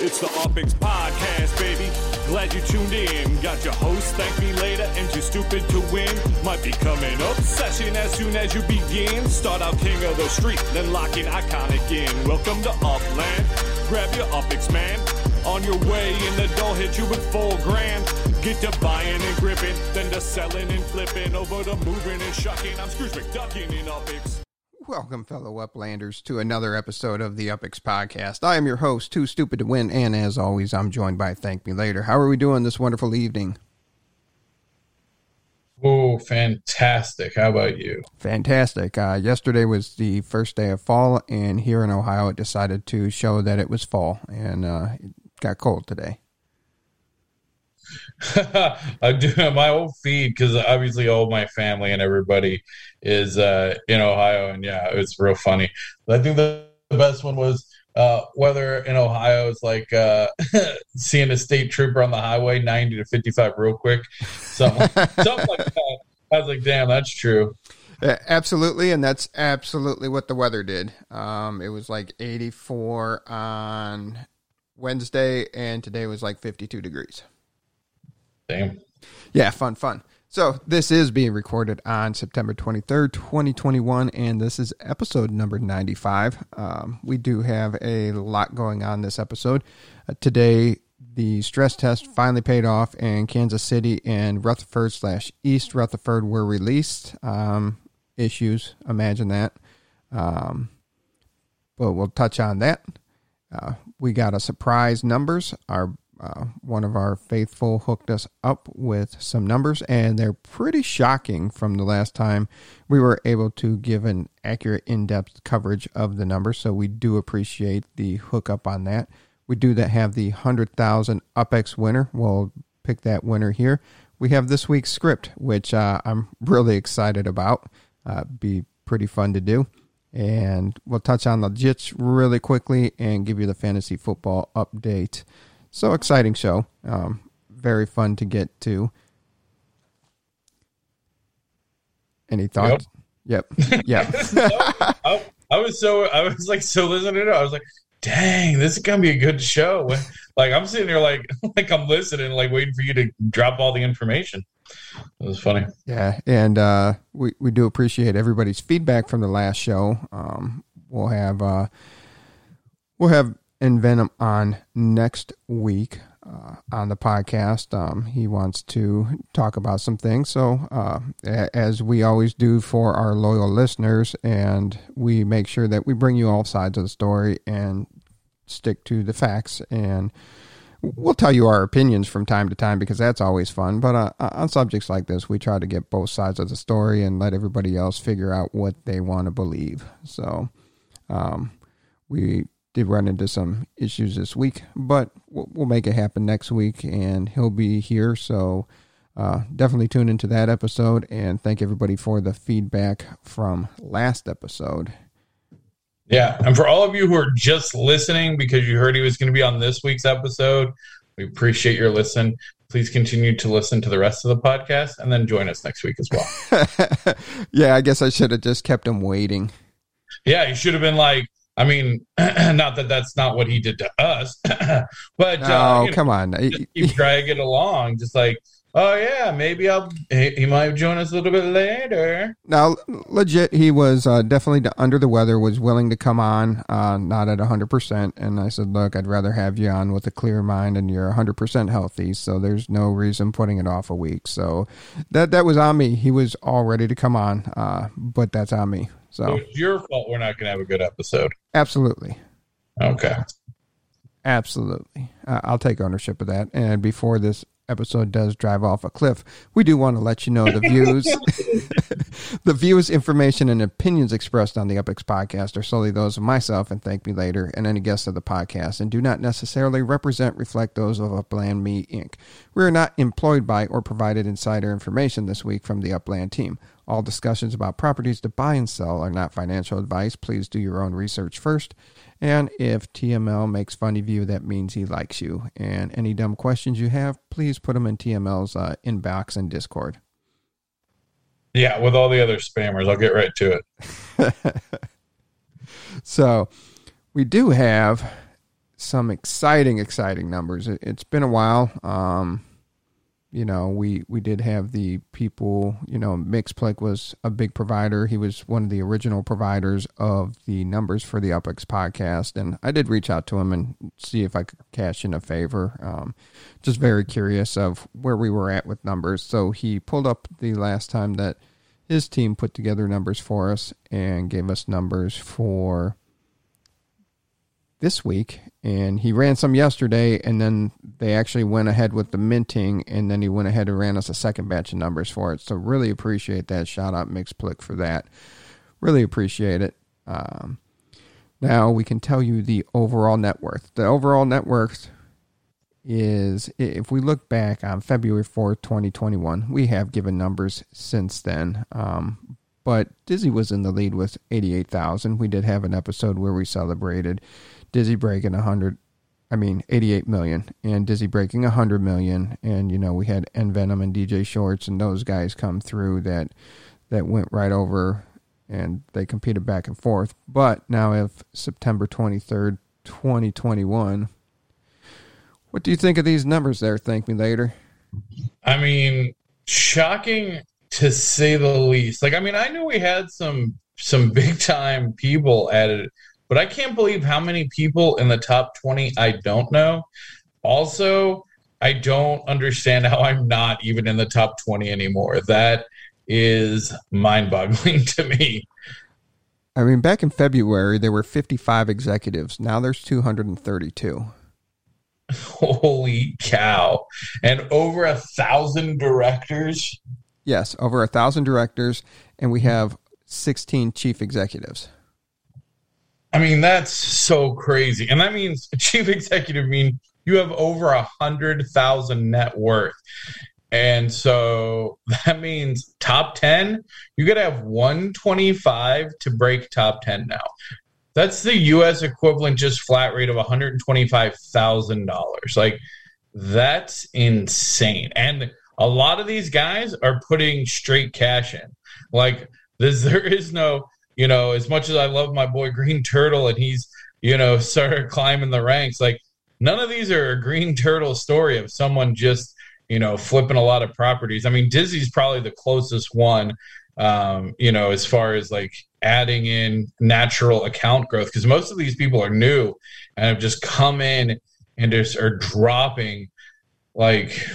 It's the UpX Podcast, baby. Glad you tuned in. Got your host, thank me later, and you stupid to win. Might become an obsession as soon as you begin. Start out king of the street, then lock in iconic in. Welcome to Upland. Grab your UpX, man. On your way, and the door hit you with four grand. Get to buying and gripping, then to selling and flipping, over to moving and shucking. I'm Scrooge McDuckin in UpX. Welcome, fellow Uplanders, to another episode of the UpX Podcast. I am your host, Too Stupid to Win, and as always, I'm joined by Thank Me Later. How are we doing this wonderful evening? Oh, fantastic. How about you? Fantastic. Uh, yesterday was the first day of fall, and here in Ohio, it decided to show that it was fall, and uh, it got cold today. I do my whole feed because obviously all my family and everybody is uh, in Ohio, and yeah, it's real funny. But I think the, the best one was uh, weather in Ohio is like uh, seeing a state trooper on the highway, ninety to fifty-five, real quick, something, something like that. I was like, damn, that's true. Uh, absolutely, and that's absolutely what the weather did. Um, it was like 84 on Wednesday, and today was like 52 degrees. Damn. Yeah, fun, fun. So this is being recorded on September 23rd, 2021, and this is episode number 95. Um, we do have a lot going on this episode. Uh, today, the stress test finally paid off, and Kansas City and Rutherford slash East Rutherford were released. Um, issues, imagine that. Um, but we'll touch on that. Uh, we got a surprise numbers. Our uh, one of our faithful hooked us up with some numbers, and they're pretty shocking from the last time we were able to give an accurate, in depth coverage of the numbers. So we do appreciate the hookup on that. We do that have the 100,000 UpX winner. We'll pick that winner here. We have this week's script, which uh, I'm really excited about. Uh, be pretty fun to do. And we'll touch on the Jits really quickly and give you the fantasy football update. So exciting show. Um, very fun to get to. Any thoughts? Yep. yep. Yeah. I, I, was so I was like so listening to it. I was like, dang, this is gonna be a good show. Like I'm sitting here like like I'm listening, like waiting for you to drop all the information. It was funny. Yeah, and uh, we we do appreciate everybody's feedback from the last show. Um, we'll have uh, we'll have Envenom on next week uh, on the podcast. Um, he wants to talk about some things. So, uh, as we always do for our loyal listeners, and we make sure that we bring you all sides of the story and stick to the facts. And we'll tell you our opinions from time to time because that's always fun. But uh, on subjects like this, we try to get both sides of the story and let everybody else figure out what they want to believe. So, um, we did run into some issues this week, but we'll make it happen next week, and he'll be here. So uh, definitely tune into that episode, and thank everybody for the feedback from last episode. Yeah, and for all of you who are just listening because you heard he was going to be on this week's episode, we appreciate your listen. Please continue to listen to the rest of the podcast, and then join us next week as well. yeah, I guess I should have just kept him waiting. Yeah, you should have been like, I mean, not that that's not what he did to us, but uh, oh, uh, know, come on, keep dragging along, just like, oh yeah, maybe I'll he, he, might join us a little bit later. Now, legit, he was uh, definitely under the weather, was willing to come on, uh, not at hundred percent, and I said, look, I'd rather have you on with a clear mind, and you're hundred percent healthy, so there's no reason putting it off a week. So that that was on me. He was all ready to come on, uh, but that's on me. So, so it's your fault we're not going to have a good episode. Absolutely. Okay. Absolutely. Uh, I'll take ownership of that. And before this episode does drive off a cliff, we do want to let you know the views, the views, information, and opinions expressed on the UpX podcast are solely those of myself and Thank Me Later and any guests of the podcast and do not necessarily represent, reflect those of Upland Me Inc. We are not employed by or provided insider information this week from the Upland team. All discussions about properties to buy and sell are not financial advice. Please do your own research first. And if TML makes fun of you, that means he likes you. And any dumb questions you have, please put them in TML's uh, inbox and Discord. Yeah, with all the other spammers, I'll get right to it. so we do have some exciting, exciting numbers. It, has been a while. Um, you know, we we did have the people. You know, Mixplick was a big provider. He was one of the original providers of the numbers for the UpX podcast, and I did reach out to him and see if I could cash in a favor. Um, just very curious of where we were at with numbers. So he pulled up the last time that his team put together numbers for us and gave us numbers for this week and he ran some yesterday and then they actually went ahead with the minting and then he went ahead and ran us a second batch of numbers for it. So really appreciate that. Shout out mixplick for that. Really appreciate it. Um, now we can tell you the overall net worth. The overall net worth is if we look back on february 4th 2021 we have given numbers since then. Um, but dizzy was in the lead with 88000 we did have an episode where we celebrated Dizzy breaking 100 I mean 88 million and Dizzy breaking 100 million and you know we had Envenom and DJ Shorts and those guys come through that that went right over and they competed back and forth. But now if September 23rd 2021 what do you think of these numbers there? Thank me later. I mean shocking to say the least. Like I mean I knew we had some some big time people at it but I can't believe how many people in the top 20 I don't know. Also, I don't understand how I'm not even in the top 20 anymore. That is mind boggling to me. I mean, back in February, there were 55 executives. Now there's 232. Holy cow. And over a thousand directors? Yes, over a thousand directors. And we have 16 chief executives. I mean, that's so crazy. And that means chief executive mean you have over a hundred thousand net worth. And so that means top 10, you got to have 125 to break top 10 now. That's the US equivalent just flat rate of $125,000. Like that's insane. And a lot of these guys are putting straight cash in. Like this, there is no you know, as much as I love my boy Green Turtle and he's, you know, started climbing the ranks, like none of these are a Green Turtle story of someone just, you know, flipping a lot of properties. I mean, Dizzy's probably the closest one, um, you know, as far as like adding in natural account growth, because most of these people are new and have just come in and just are dropping like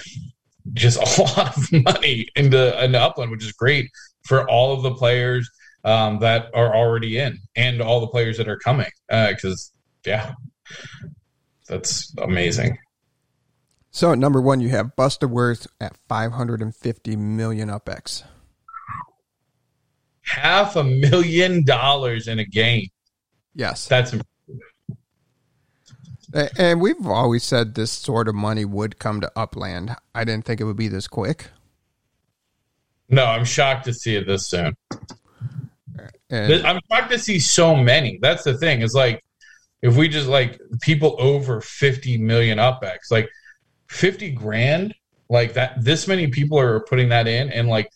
just a lot of money into, into Upland, which is great for all of the players um, that are already in and all the players that are coming. Because, uh, yeah, that's amazing. So at number one, you have Buster Worth at 550 million UpX. Half a million dollars in a game. Yes. That's and we've always said this sort of money would come to Upland. I didn't think it would be this quick. No, I'm shocked to see it this soon. And I'm shocked to see so many. That's the thing. Is like if we just like people over 50 million UpX, like 50 grand, like that. This many people are putting that in, and like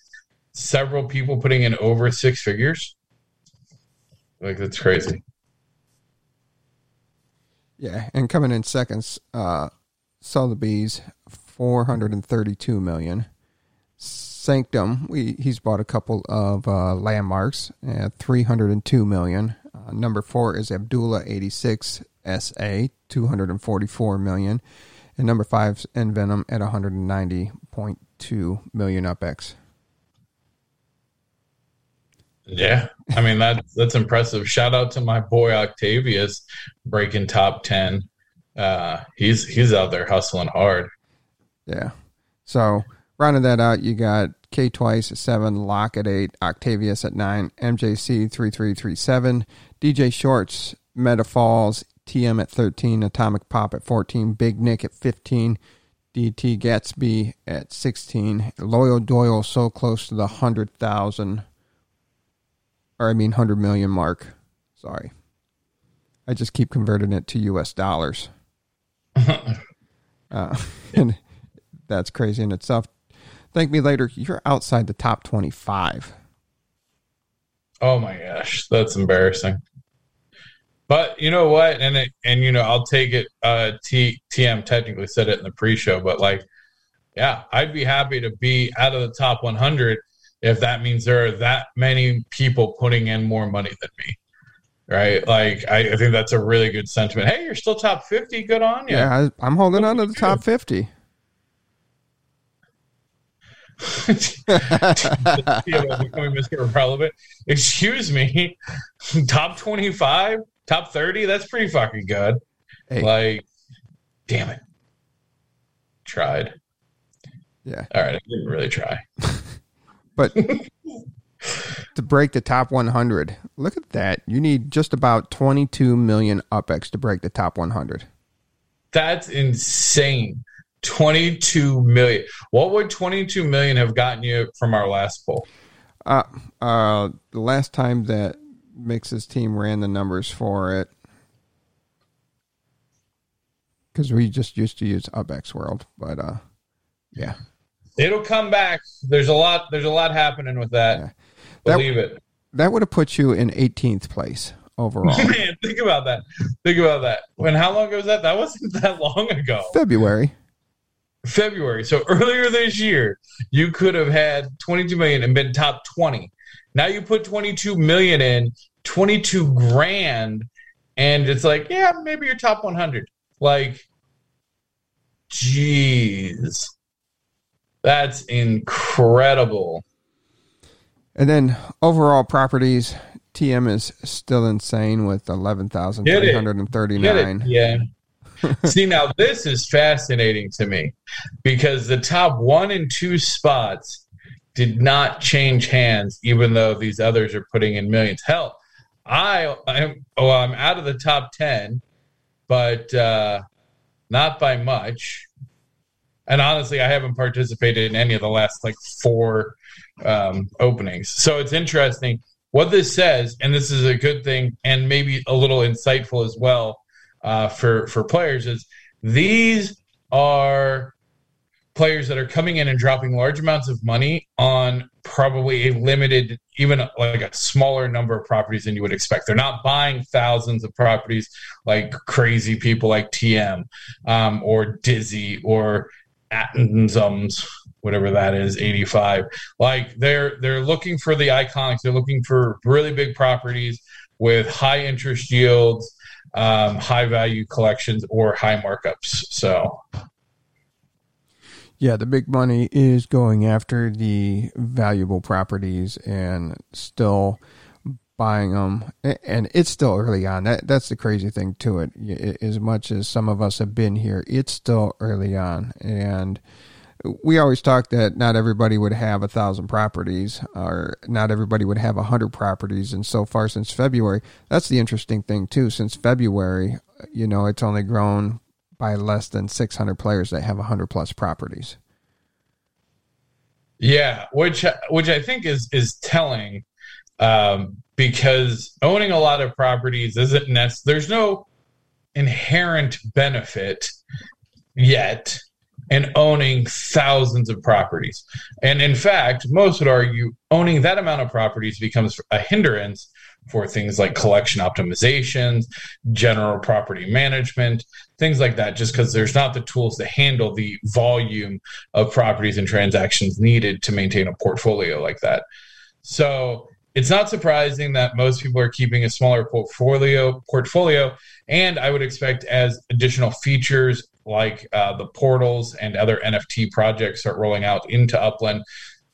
several people putting in over six figures. Like that's crazy. Yeah, and coming in seconds, uh, Sotheby's, 432 million. Sanctum, we, he's bought a couple of uh, landmarks at 302 million. Uh, number four is Abdullah 86 SA, 244 million. And number five is Envenom at 190.2 million UpX. Yeah, I mean that's that's impressive. Shout out to my boy Octavius breaking top ten. Uh, he's he's out there hustling hard. Yeah. So rounding that out, you got K twice at seven, Lock at eight, Octavius at nine, MJC three three three seven, DJ Shorts, Meta Falls, TM at thirteen, Atomic Pop at fourteen, Big Nick at fifteen, DT Gatsby at sixteen, Loyal Doyle so close to the hundred thousand, or I mean hundred million mark. Sorry, I just keep converting it to U.S. dollars. uh, and that's crazy in itself. Thank me later. You're outside the top 25. Oh my gosh, that's embarrassing. But you know what? And it, and you know, I'll take it. Uh, T TM technically said it in the pre-show, but like, yeah, I'd be happy to be out of the top 100 if that means there are that many people putting in more money than me. Right? Like, I, I think that's a really good sentiment. Hey, you're still top 50. Good on you. Yeah, I, I'm holding on to the top 50. Becoming Mr. Irrelevant. Excuse me. Top 25, top 30, that's pretty fucking good. Hey. Like, damn it. Tried. Yeah. All right. I didn't really try. But to break the top 100, look at that. You need just about 22 million UpX to break the top 100. That's insane. 22 million. What would 22 million have gotten you from our last poll? Uh, uh, the last time that Mix's team ran the numbers for it, because we just used to use UpX World, but uh, yeah, It'll come back. There's a lot there's a lot happening with that. Yeah. That- Believe it. that would have put you in 18th place overall. Man, think about that. Think about that. When how long ago was that? That wasn't that long ago. February. February. So earlier this year, you could have had 22 million and been top 20. Now you put 22 million in, 22 grand, and it's like, yeah, maybe you're top 100. Like, jeez. That's incredible. And then overall properties, TM is still insane with 11,339. Yeah. See, now this is fascinating to me because the top one and two spots did not change hands, even though these others are putting in millions. Hell, I I'm oh I'm out of the top ten, but uh, not by much. And honestly, I haven't participated in any of the last like four um, openings. So it's interesting what this says, and this is a good thing, and maybe a little insightful as well uh, for for players. Is these are players that are coming in and dropping large amounts of money on probably a limited, even like a smaller number of properties than you would expect. They're not buying thousands of properties like crazy people like TM um, or Dizzy or Atenzums, whatever that is, 85. Like they're they're looking for the iconics. They're looking for really big properties with high interest yields, um, high value collections, or high markups. So Yeah, the big money is going after the valuable properties and still buying them. And it's still early on. That that's the crazy thing to it. As much as some of us have been here, it's still early on. And we always talk that not everybody would have a thousand properties, or not everybody would have a hundred properties. And so far since February, that's the interesting thing too. Since February, you know, it's only grown by less than 600 players that have 100 plus properties. Yeah, which which I think is is telling, um, because owning a lot of properties isn't nec- There's no inherent benefit yet in owning thousands of properties, and in fact, most would argue owning that amount of properties becomes a hindrance for things like collection optimizations, general property management, things like that, just because there's not the tools to handle the volume of properties and transactions needed to maintain a portfolio like that. So it's not surprising that most people are keeping a smaller portfolio portfolio, and I would expect as additional features like uh, the portals and other NFT projects start rolling out into Upland,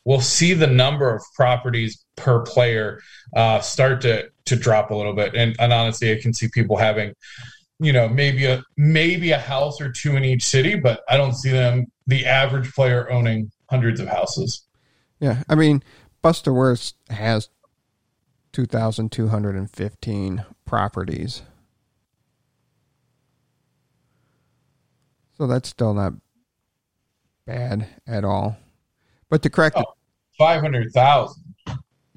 we'll see the number of properties per player uh, start to to drop a little bit. And, and honestly, I can see people having, you know, maybe a maybe a house or two in each city, but I don't see them the average player owning hundreds of houses. Yeah, I mean, Buster Worth has 2,215 properties. So that's still not bad at all. But to crack Oh. Five hundred thousand.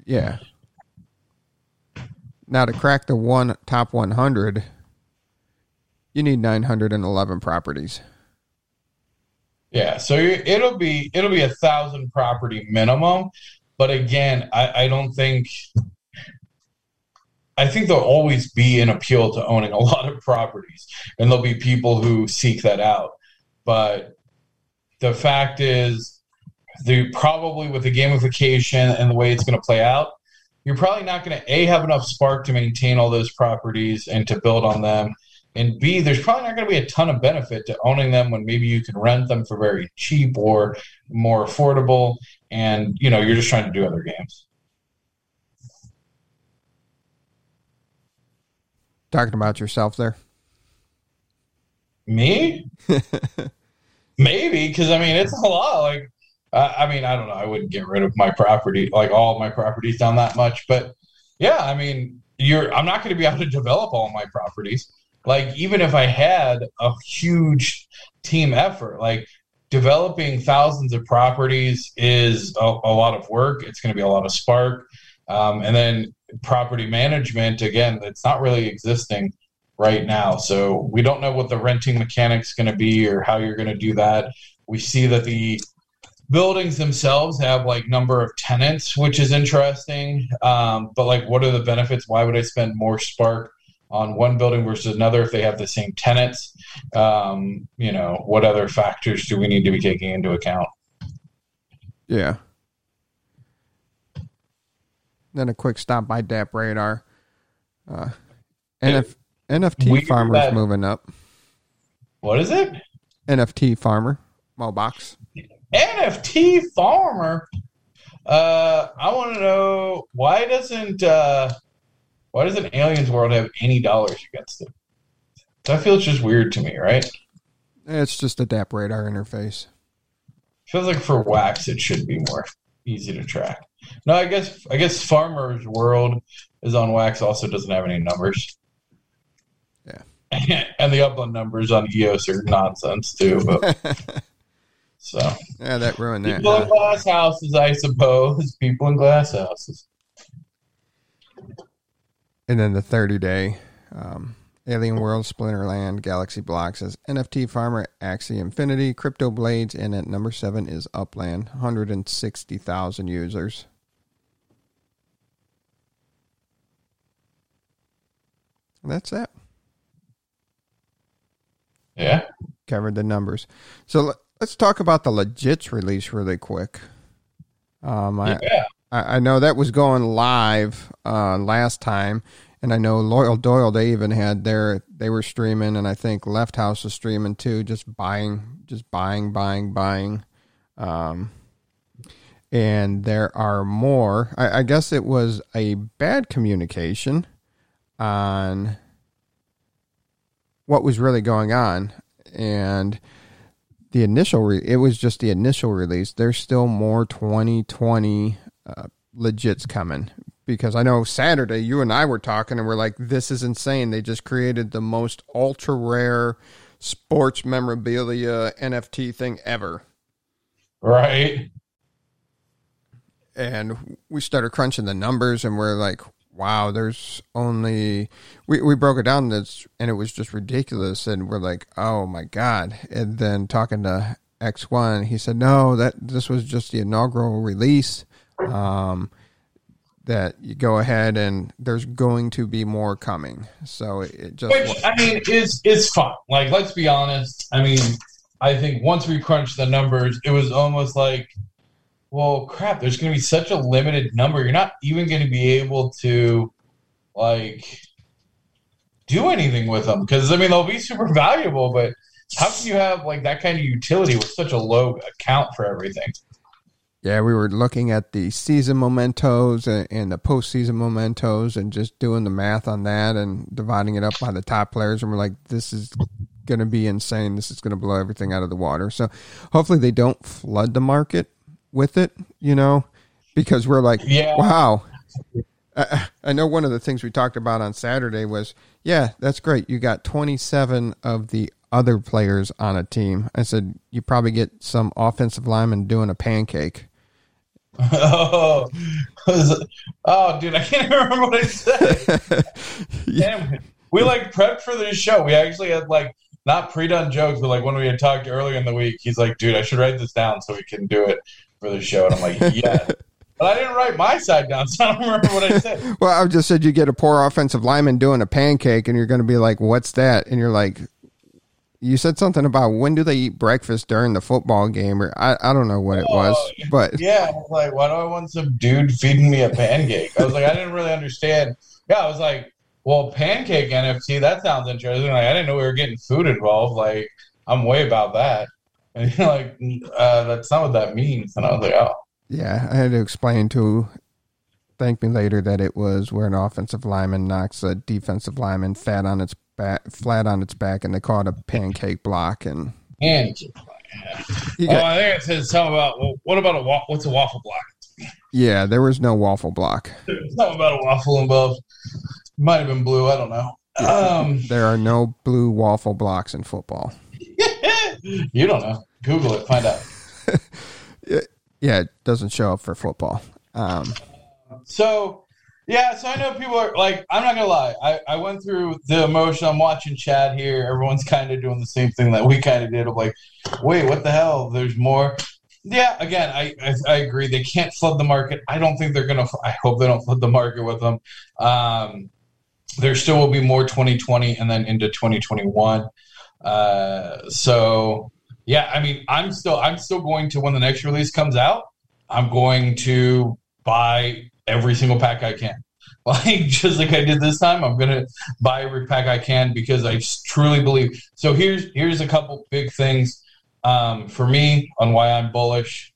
yeah. Now to crack the one top 100, you need 911 properties. Yeah, so it'll be it'll be a thousand property minimum, but again, I, I don't think I think there'll always be an appeal to owning a lot of properties, and there'll be people who seek that out. But the fact is, the probably with the gamification and the way it's going to play out, you're probably not going to a have enough spark to maintain all those properties and to build on them, and b there's probably not going to be a ton of benefit to owning them when maybe you can rent them for very cheap or more affordable, and you know you're just trying to do other games. Talking about yourself there. Me? Maybe because I mean it's a lot. Like uh, I mean I don't know. I wouldn't get rid of my property, like all my properties, down that much. But yeah, I mean you're. I'm not going to be able to develop all my properties. Like even if I had a huge team effort, like developing thousands of properties is a, a lot of work. It's going to be a lot of spark, um, and then property management again it's not really existing right now. So we don't know what the renting mechanics going to be or how you're going to do that. We see that the buildings themselves have like number of tenants which is interesting. Um, but like what are the benefits? Why would i spend more spark on one building versus another if they have the same tenants? Um, you know what other factors do we need to be taking into account? Yeah. Then a quick stop by DappRadar. Uh, NF, NFT We farmers that. moving up. what is it NFT farmer, Mobox. NFT farmer. Uh, I want to know why doesn't uh, why doesn't Alien Worlds have any dollars against it? That feels just weird to me, right? It's just a DappRadar interface. Feels like for Wax it should be more easy to track. No, I guess I guess Farmers World is on Wax also doesn't have any numbers. Yeah. and the upland numbers on EOS are nonsense too. But so Yeah, that ruined that. people in glass houses, I suppose. People in glass houses. And then the 30 day um, Alien World, Splinterland, Galaxy Blocks as NFT Farmer, Axie Infinity, Crypto Blades, and at number seven is Upland, 160,000 users. That's it. Yeah. Covered the numbers. So let- let's talk about the Legits release really quick. Um, I, Yeah. I, I know that was going live uh, last time, and I know Loyal Doyle they even had their they were streaming, and I think Left House was streaming too, just buying, just buying, buying, buying. Um, and there are more. I, I guess it was a bad communication on what was really going on, and the initial re- it was just the initial release. There's still more 2020 uh, legits coming because I know Saturday you and I were talking and we're like, this is insane. They just created the most ultra rare sports memorabilia NFT thing ever. Right. and we started crunching the numbers and we're like wow there's only we, we broke it down that's and it was just ridiculous and we're like oh my god and then talking to x1 he said no that this was just the inaugural release um that you go ahead and there's going to be more coming so it, it just Which I mean is is fun. Like let's be honest. I mean, I think once we crunched the numbers, it was almost like, well, crap. There's going to be such a limited number. You're not even going to be able to, like, do anything with them because I mean they'll be super valuable, but how can you have like that kind of utility with such a low account for everything? Yeah, we were looking at the season mementos and, the postseason mementos and just doing the math on that and dividing it up by the top players. And we're like, this is going to be insane. This is going to blow everything out of the water. So hopefully they don't flood the market with it, you know, because we're like, Yeah. wow. I, I know one of the things we talked about on Saturday was, yeah, that's great. You got 27 of the other players on a team. I said, you probably get some offensive lineman doing a pancake. oh, oh, dude, I can't remember what I said. Damn it. We like prepped for this show. We actually had like not pre-done jokes, but like when we had talked earlier in the week, he's like, "Dude, I should write this down so we can do it for the show." And I'm like, "Yeah." but I didn't write my side down, so I don't remember what I said. well, I just said you get a poor offensive lineman doing a pancake, and you're going to be like, "What's that?" And you're like, "You said something about when do they eat breakfast during the football game?" Or I, I don't know what it was, Oh, but Yeah, I was like, why do I want some dude feeding me a pancake? I was like, I didn't really understand. Yeah, I was like, well, pancake NFT, that sounds interesting. Like, I didn't know we were getting food involved. Like, I'm way about that. And you're like, uh, that's not what that means. And I was like, oh, yeah, I had to explain to thank me later that it was where an offensive lineman knocks a defensive lineman flat on its back, flat on its back, and they call it a pancake block. And pancake. you Oh, got, I think it says something about, well, what about a wa- what's a waffle block? yeah, there was no waffle block. There's something about a waffle involved. Might have been blue. I don't know. Um, There are no blue waffle blocks in football. you don't know. Google it. Find out. Yeah, it doesn't show up for football. Um, So, yeah, so I know people are like, I'm not gonna lie. I, I went through the emotion. I'm watching Chad here. Everyone's kind of doing the same thing that we kind of did. I'm like, wait, what the hell? There's more. Yeah, again, I, I I agree. They can't flood the market. I don't think they're gonna. I hope they don't flood the market with them. Um, there still will be more 2020 and then into 2021. Uh, so yeah, I mean, I'm still I'm still going to when the next release comes out. I'm going to buy every single pack I can. Like just like I did this time, I'm gonna buy every pack I can because I truly believe. So here's here's a couple big things um, for me on why I'm bullish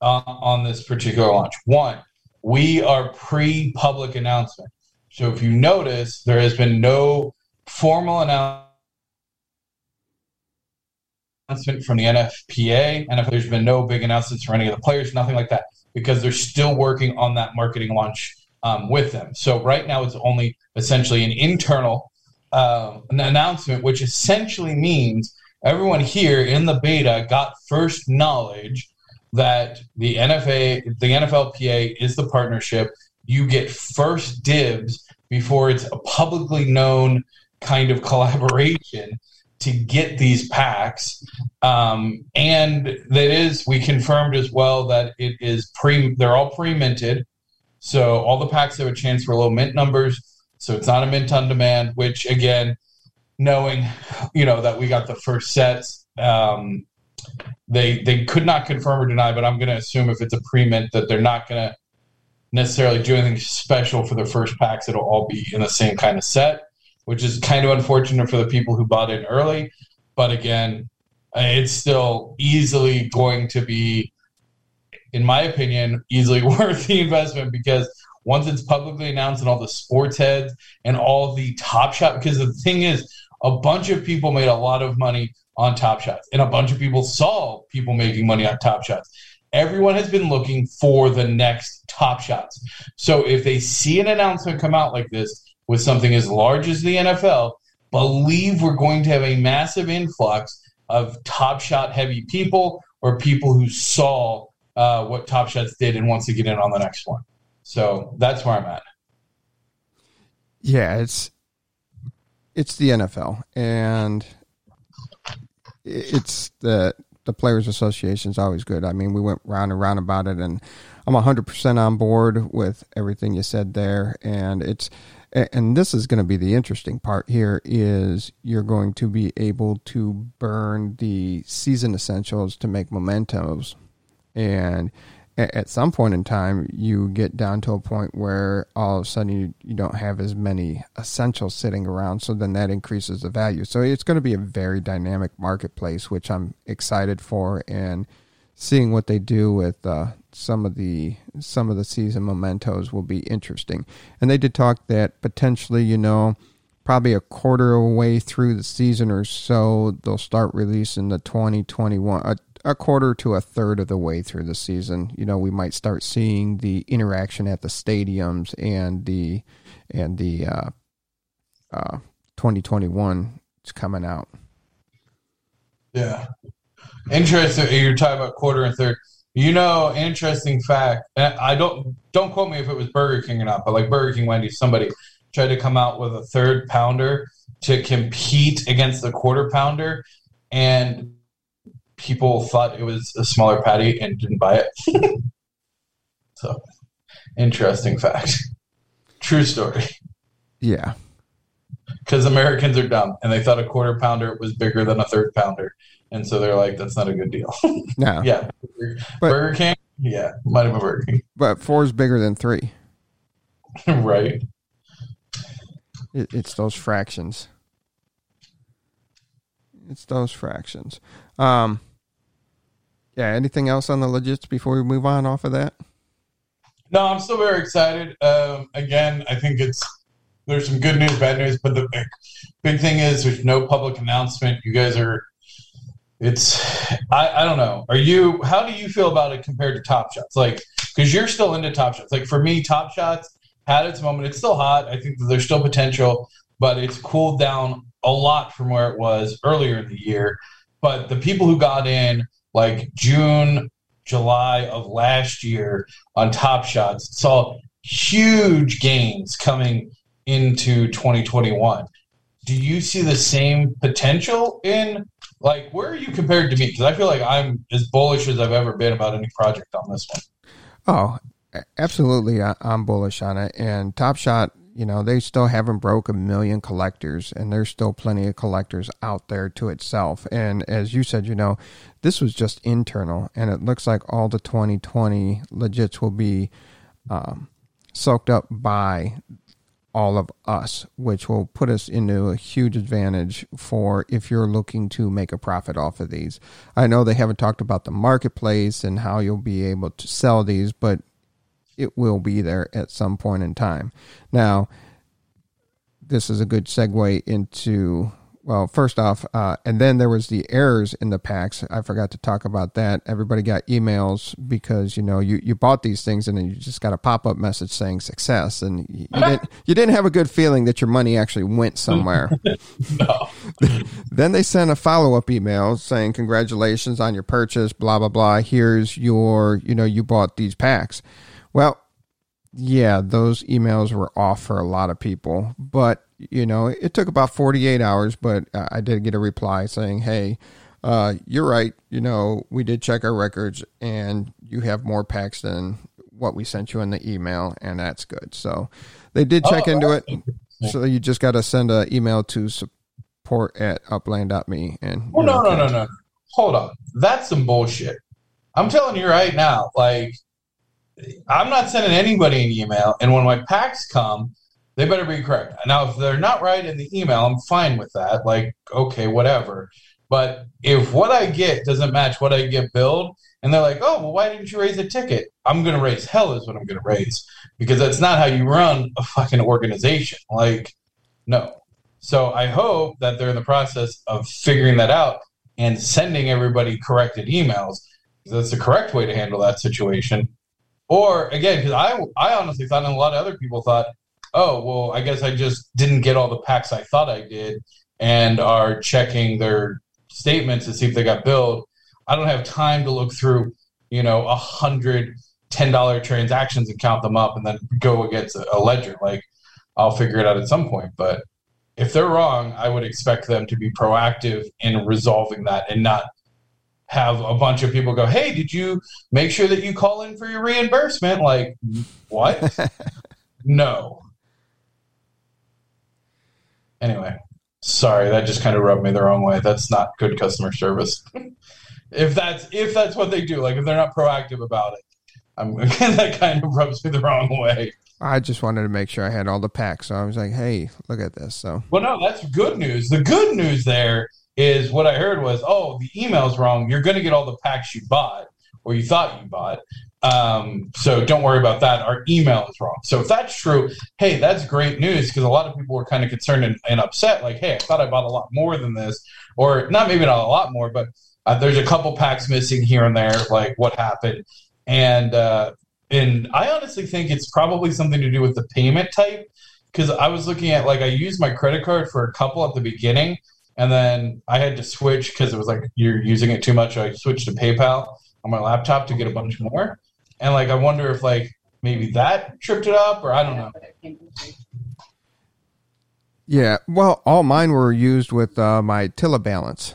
uh, on this particular launch. One, we are pre-public announcement. So if you notice, there has been no formal announcement from the NFPA, and if there's been no big announcements from any of the players, nothing like that, because they're still working on that marketing launch um, with them. So right now, it's only essentially an internal uh, an announcement, which essentially means everyone here in the beta got first knowledge that the NFA, the NFLPA is the partnership. You get first dibs before it's a publicly known kind of collaboration to get these packs. Um, and that is, we confirmed as well that it is pre, they're all pre minted. So all the packs have a chance for low mint numbers. So it's not a mint on demand, which again, knowing, you know, that we got the first sets, um, they they could not confirm or deny, but I'm going to assume if it's a pre mint that they're not going to necessarily do anything special for the first packs. It'll all be in the same kind of set, which is kind of unfortunate for the people who bought in early. But again, uh, it's still easily going to be, in my opinion, easily worth the investment because once it's publicly announced and all the sports heads and all the top shot, because the thing is, a bunch of people made a lot of money on top shots and a bunch of people saw people making money on top shots everyone has been looking for the next top shots. So if they see an announcement come out like this with something as large as the NFL, believe we're going to have a massive influx of top shot heavy people or people who saw uh, what Top Shots did and wants to get in on the next one. So that's where I'm at. Yeah, it's it's the NFL, and it's the the players association is always good. I mean, we went round and round about it, and I'm 100% on board with everything you said there. And it's and this is going to be the interesting part here is you're going to be able to burn the season essentials to make mementos. And at some point in time you get down to a point where all of a sudden you, you don't have as many essentials sitting around so then that increases the value. So it's going to be a very dynamic marketplace which i'm excited for and seeing what they do with uh, some of the some of the season mementos will be interesting. And they did talk that potentially you know probably a quarter of a way through the season or so they'll start releasing the 2021 a, a quarter to a third of the way through the season. You know we might start seeing the interaction at the stadiums and the and the uh, uh, 2021 is coming out. Yeah. Interesting. You're talking about quarter and third. You know, interesting fact. I don't don't quote me if it was Burger King or not, but like Burger King, Wendy's, somebody tried to come out with a third pounder to compete against the quarter pounder, and people thought it was a smaller patty and didn't buy it. so Interesting fact. True story. Yeah. Because Americans are dumb and they thought a quarter pounder was bigger than a third pounder. And so they're like, that's not a good deal. No. yeah. But- Burger King? Yeah. Might have been Burger King. But four is bigger than three. right. It, it's those fractions. It's those fractions. Um, yeah. Anything else on the legits before we move on off of that? No, I'm still very excited. Um, again, I think it's there's some good news, bad news, but the big, big thing is there's no public announcement. You guys are. It's I, I don't know. Are you? How do you feel about it compared to Top Shots? Like, because you're still into Top Shots. Like for me, Top Shots had its moment. It's still hot. I think that there's still potential, but it's cooled down a lot from where it was earlier in the year. But the people who got in like June, July of last year on Top Shots saw huge gains coming into 2021. Do you see the same potential in like where are you compared to me? Because I feel like I'm as bullish as I've ever been about any project on this one. Oh, absolutely. I, I'm bullish on it. And Top Shot, you know, they still haven't broke a million collectors, and there's still plenty of collectors out there to itself. And as you said, you know, this was just internal, and it looks like all the 2020 legits will be um, soaked up by all of us, which will put us into a huge advantage for if you're looking to make a profit off of these. I know they haven't talked about the marketplace and how you'll be able to sell these, but it will be there at some point in time. Now, this is a good segue into well, first off, uh, and then there was the errors in the packs. I forgot to talk about that. Everybody got emails because you know you, you bought these things and then you just got a pop up message saying success, and you, you didn't you didn't have a good feeling that your money actually went somewhere. No. then they sent a follow up email saying congratulations on your purchase, blah blah blah. Here's your you know you bought these packs. Well, yeah, those emails were off for a lot of people, but you know, it took about 48 hours, but I did get a reply saying, "Hey, uh, you're right. You know, we did check our records, and you have more packs than what we sent you in the email, and that's good." So they did check Oh, into it. So you just got to send an email to support at upland.me, and Oh no, no, no, no. Hold on. That's some bullshit. I'm telling you right now, like I'm not sending anybody an email, and when my packs come, they better be correct. Now, if they're not right in the email, I'm fine with that. Like, okay, whatever. But if what I get doesn't match what I get billed, and they're like, "Oh, well, why didn't you raise a ticket?" I'm going to raise hell is what I'm going to raise because that's not how you run a fucking organization. Like, no. So I hope that they're in the process of figuring that out and sending everybody corrected emails. That's the correct way to handle that situation. Or again, because I I honestly thought, and a lot of other people thought, oh well, I guess I just didn't get all the packs I thought I did, and are checking their statements to see if they got billed. I don't have time to look through, you know, a hundred ten dollar transactions and count them up, and then go against a, a ledger. Like I'll figure it out at some point, but if they're wrong, I would expect them to be proactive in resolving that and not have a bunch of people go, "Hey, did you make sure that you call in for your reimbursement?" Like, what? no. Anyway, sorry, that just kind of rubbed me the wrong way. That's not good customer service. if that's if that's what they do, like if they're not proactive about it, I'm that kind of rubs me the wrong way. I just wanted to make sure I had all the packs, so I was like, "Hey, look at this." So Well, no, that's good news. The good news there is what I heard was, oh, the email's wrong. You're going to get all the packs you bought or you thought you bought. Um, so don't worry about that. Our email is wrong. So if that's true, hey, that's great news because a lot of people were kind of concerned and, and upset. Like, hey, I thought I bought a lot more than this, or not maybe not a lot more, but uh, there's a couple packs missing here and there. Like, what happened? And uh, and I honestly think it's probably something to do with the payment type because I was looking at like I used my credit card for a couple at the beginning, and then I had to switch because it was like you're using it too much. I switched to PayPal on my laptop to get a bunch more, and like I wonder if like maybe that tripped it up or I don't know. yeah, well, all mine were used with uh, my Tilia balance.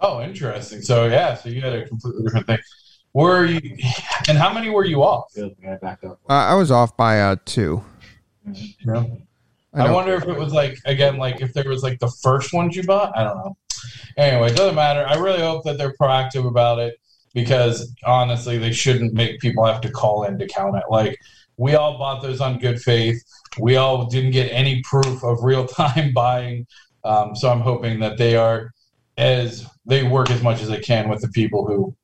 Oh, interesting. So yeah, so you had a completely different thing. were you, and how many were you off? Uh, I was off by uh, two. Yeah. I, I wonder if it was like again, like if there was like the first ones you bought. I don't know. Anyway, it doesn't matter. I really hope that they're proactive about it because honestly, they shouldn't make people have to call in to count it. Like we all bought those on good faith. We all didn't get any proof of real time buying. Um, so I'm hoping that they are as they work as much as they can with the people who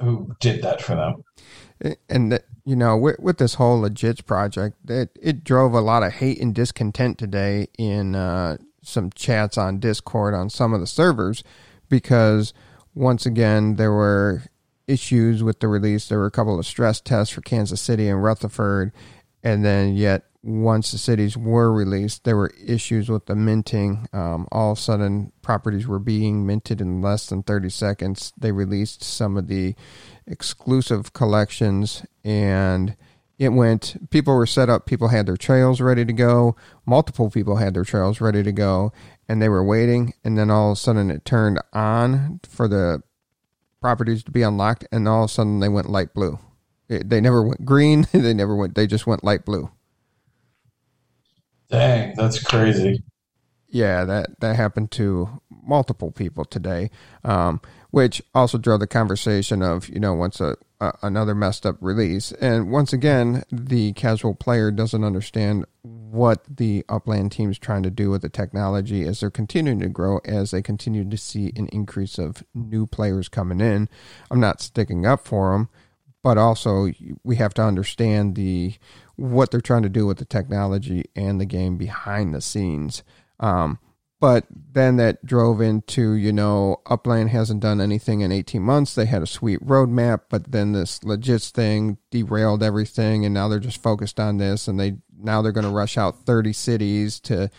who did that for them. And that, you know, with, with this whole legit project, it it drove a lot of hate and discontent today in uh, some chats on Discord on some of the servers because once again there were issues with the release. There were a couple of stress tests for Kansas City and Rutherford, and then yet once the cities were released, there were issues with the minting. Um, all of a sudden, properties were being minted in less than 30 seconds. They released some of the exclusive collections, and it went. People were set up. People had their trails ready to go. Multiple people had their trails ready to go, and they were waiting. And then all of a sudden, it turned on for the properties to be unlocked, and all of a sudden, they went light blue. It, they never went green. they never went. They just went light blue. Dang, that's crazy. Yeah, that that happened to multiple people today, um, which also drove the conversation of you know once a, a, another messed up release, and once again the casual player doesn't understand what the upland team's trying to do with the technology as they're continuing to grow as they continue to see an increase of new players coming in. I'm not sticking up for them, but also we have to understand the what they're trying to do with the technology and the game behind the scenes. Um, but then that drove into, you know, Upland hasn't done anything in 18 months. They had a sweet roadmap, but then this legit thing derailed everything, and now they're just focused on this, and they now they're going to rush out 30 cities to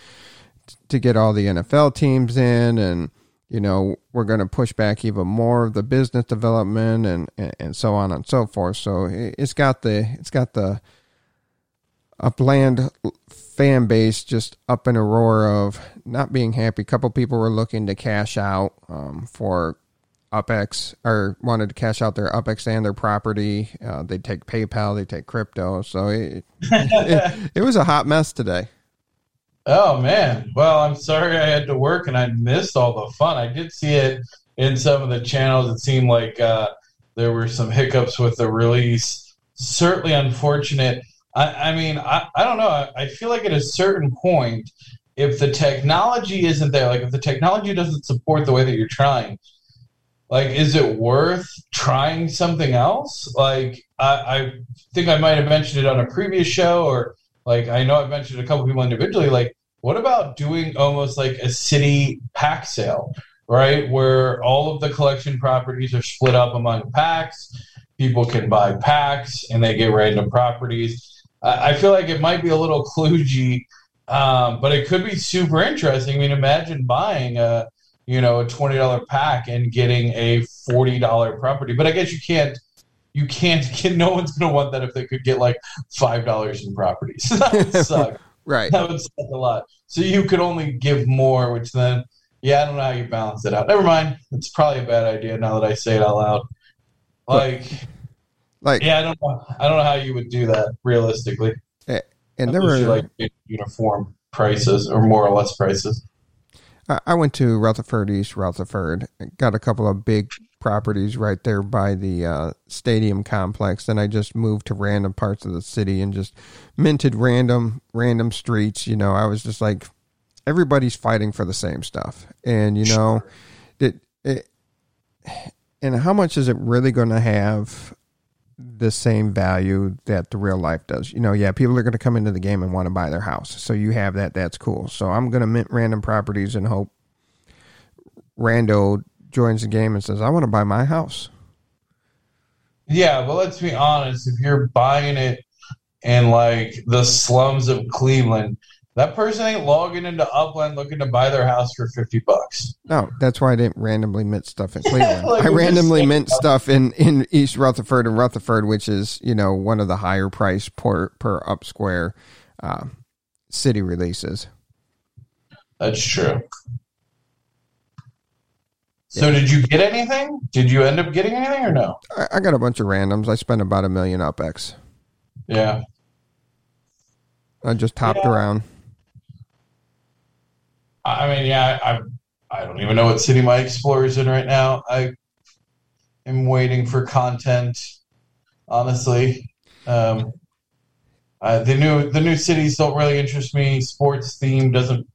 to get all the NFL teams in, and you know we're going to push back even more of the business development and, and and so on and so forth. So it's got the it's got the Upland fan base just up in a roar of not being happy. A couple people were looking to cash out um, for UpX or wanted to cash out their UpX and their property. Uh, they take PayPal, they take crypto. So it, it, it was a hot mess today. Oh man. Well, I'm sorry I had to work and I missed all the fun. I did see it in some of the channels. It seemed like uh, there were some hiccups with the release. Certainly unfortunate. I, I mean, I, I don't know. I, I feel like at a certain point, if the technology isn't there, like if the technology doesn't support the way that you're trying, like is it worth trying something else? Like I, I think I might have mentioned it on a previous show, or like I know I've mentioned a couple people individually. Like, what about doing almost like a city pack sale, right? Where all of the collection properties are split up among packs. People can buy packs and they get random properties I feel like it might be a little kludgy, um, but it could be super interesting. I mean, imagine buying a you know a twenty dollar pack and getting a forty dollar property. But I guess you can't you can't get. No one's going to want that if they could get like five dollars in properties. that would suck. right. That would suck a lot. So you could only give more, which then yeah, I don't know how you balance it out. Never mind. It's probably a bad idea now that I say it out loud. Like. Like, yeah, I don't know. I don't know how you would do that realistically. And there were like uniform prices or more or less prices. I went to Rutherford East, Rutherford, got a couple of big properties right there by the uh, stadium complex. Then I just moved to random parts of the city and just minted random random streets. You know, I was just like, everybody's fighting for the same stuff, and you know, it, it and how much is it really going to have the same value that the real life does. You know, yeah, people are going to come into the game and want to buy their house. So you have that. That's cool. So I'm going to mint random properties and hope Rando joins the game and says, I want to buy my house. Yeah, but let's be honest. If you're buying it in like the slums of Cleveland, that person ain't logging into Upland looking to buy their house for fifty bucks. No, that's why I didn't randomly mint stuff in Cleveland. like I randomly mint stuff in, in East Rutherford and Rutherford, which is you know one of the higher price per per up square uh, city releases. That's true. So did you get anything? Did you end up getting anything or no? I, got a bunch of randoms. I spent about a million UpX. Yeah. I just topped Yeah. around. I mean, yeah, I I don't even know what city my Explorer's in right now. I am waiting for content. Honestly, um, uh, the new the new cities don't really interest me. Sports theme doesn't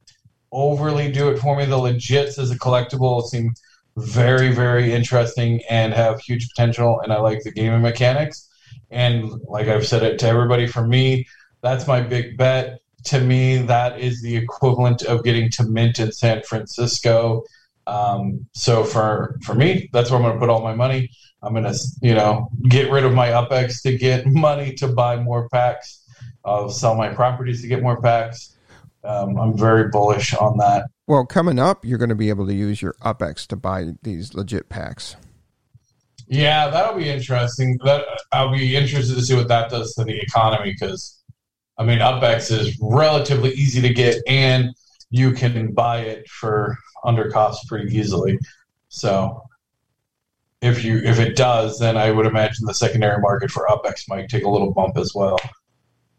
overly do it for me. The legits as a collectible seem very very interesting and have huge potential, and I like the gaming mechanics. And like I've said it to everybody, for me, that's my big bet to me, that is the equivalent of getting to mint in San Francisco. Um, so for for me, that's where I'm going to put all my money. I'm going to you know get rid of my UpX to get money to buy more packs. I'll sell my properties to get more packs. Um, I'm very bullish on that. Well, coming up, you're going to be able to use your UpX to buy these legit packs. Yeah, that'll be interesting. That I'll be interested to see what that does to the economy because, I mean, UpX is relatively easy to get, and you can buy it for under cost pretty easily. So, if you if it does, then I would imagine the secondary market for UpX might take a little bump as well.